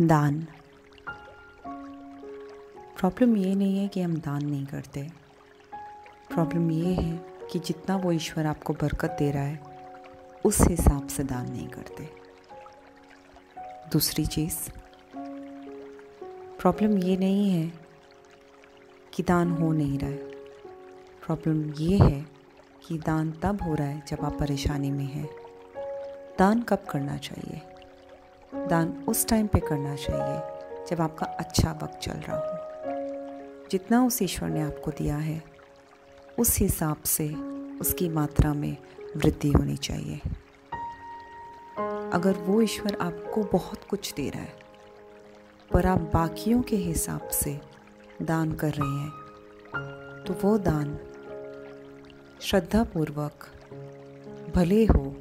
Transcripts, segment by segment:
दान। प्रॉब्लम ये नहीं है कि हम दान नहीं करते। प्रॉब्लम ये है कि जितना वो ईश्वर आपको बरकत दे रहा है, उस हिसाब से दान नहीं करते। दूसरी चीज़ प्रॉब्लम ये नहीं है कि दान हो नहीं रहा है। प्रॉब्लम ये है कि दान तब हो रहा है जब आप परेशानी में हैं। दान कब करना चाहिए? दान उस टाइम पे करना चाहिए, जब आपका अच्छा वक्त चल रहा हो। जितना उस ईश्वर ने आपको दिया है, उस हिसाब से उसकी मात्रा में वृद्धि होनी चाहिए। अगर वो ईश्वर आपको बहुत कुछ दे रहा है, पर आप बाकियों के हिसाब से दान कर रहे हैं तो वो दान श्रद्धापूर्वक भले हो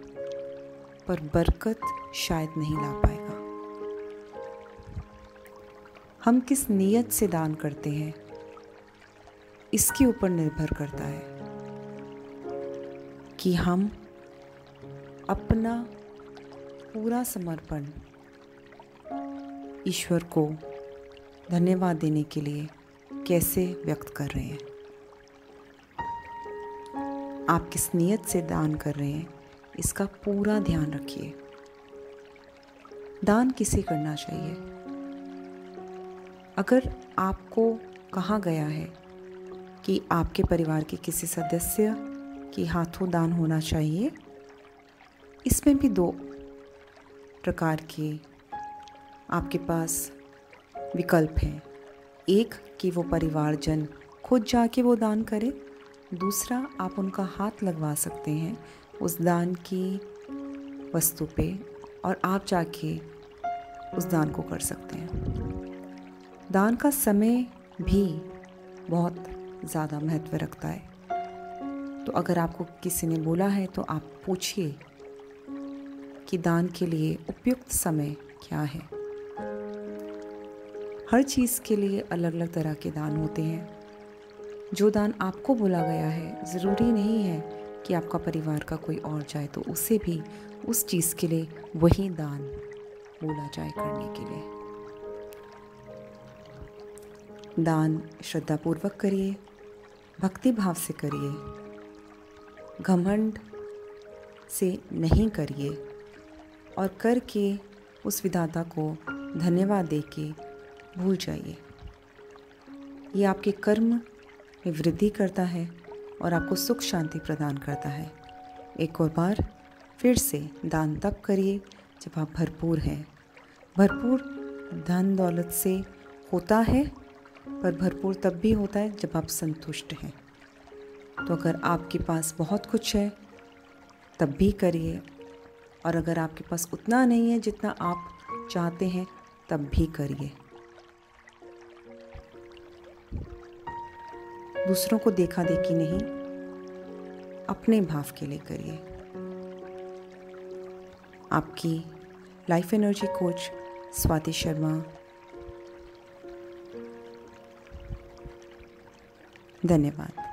पर बरकत शायद नहीं ला पाएगा। हम किस नीयत से दान करते हैं, इसके ऊपर निर्भर करता है कि हम अपना पूरा समर्पण ईश्वर को धन्यवाद देने के लिए कैसे व्यक्त कर रहे हैं। आप किस नीयत से दान कर रहे हैं इसका पूरा ध्यान रखिए। दान किसे करना चाहिए? अगर आपको कहा गया है कि आपके परिवार के किसी सदस्य के हाथों दान होना चाहिए, इसमें भी दो प्रकार के आपके पास विकल्प हैं। एक, कि वो परिवारजन खुद जाके वो दान करे। दूसरा, आप उनका हाथ लगवा सकते हैं। उस दान की वस्तु पे और आप जाके उस दान को कर सकते हैं। दान का समय भी बहुत ज़्यादा महत्व रखता है। तो अगर आपको किसी ने बोला है तो आप पूछिए कि दान के लिए उपयुक्त समय क्या है। हर चीज़ के लिए अलग अलग तरह के दान होते हैं। जो दान आपको बोला गया है, ज़रूरी नहीं है कि आपका परिवार का कोई और जाए तो उसे भी उस चीज़ के लिए वही दान बोला जाए करने के लिए। दान श्रद्धापूर्वक करिए, भक्ति भाव से करिए, घमंड से नहीं करिए, और करके उस विधाता को धन्यवाद दे के भूल जाइए। ये आपके कर्म में वृद्धि करता है। और आपको सुख शांति प्रदान करता है। एक और बार फिर से दान तब करिए जब आप भरपूर हैं। भरपूर धन दौलत से होता है, पर भरपूर तब भी होता है जब आप संतुष्ट हैं। तो अगर आपके पास बहुत कुछ है, तब भी करिए। और अगर आपके पास उतना नहीं है जितना आप चाहते हैं, तब भी करिए। दूसरों को देखा देखी नहीं, अपने भाव के लिए करिए। आपकी life energy coach Swati Sharma. धन्यवाद।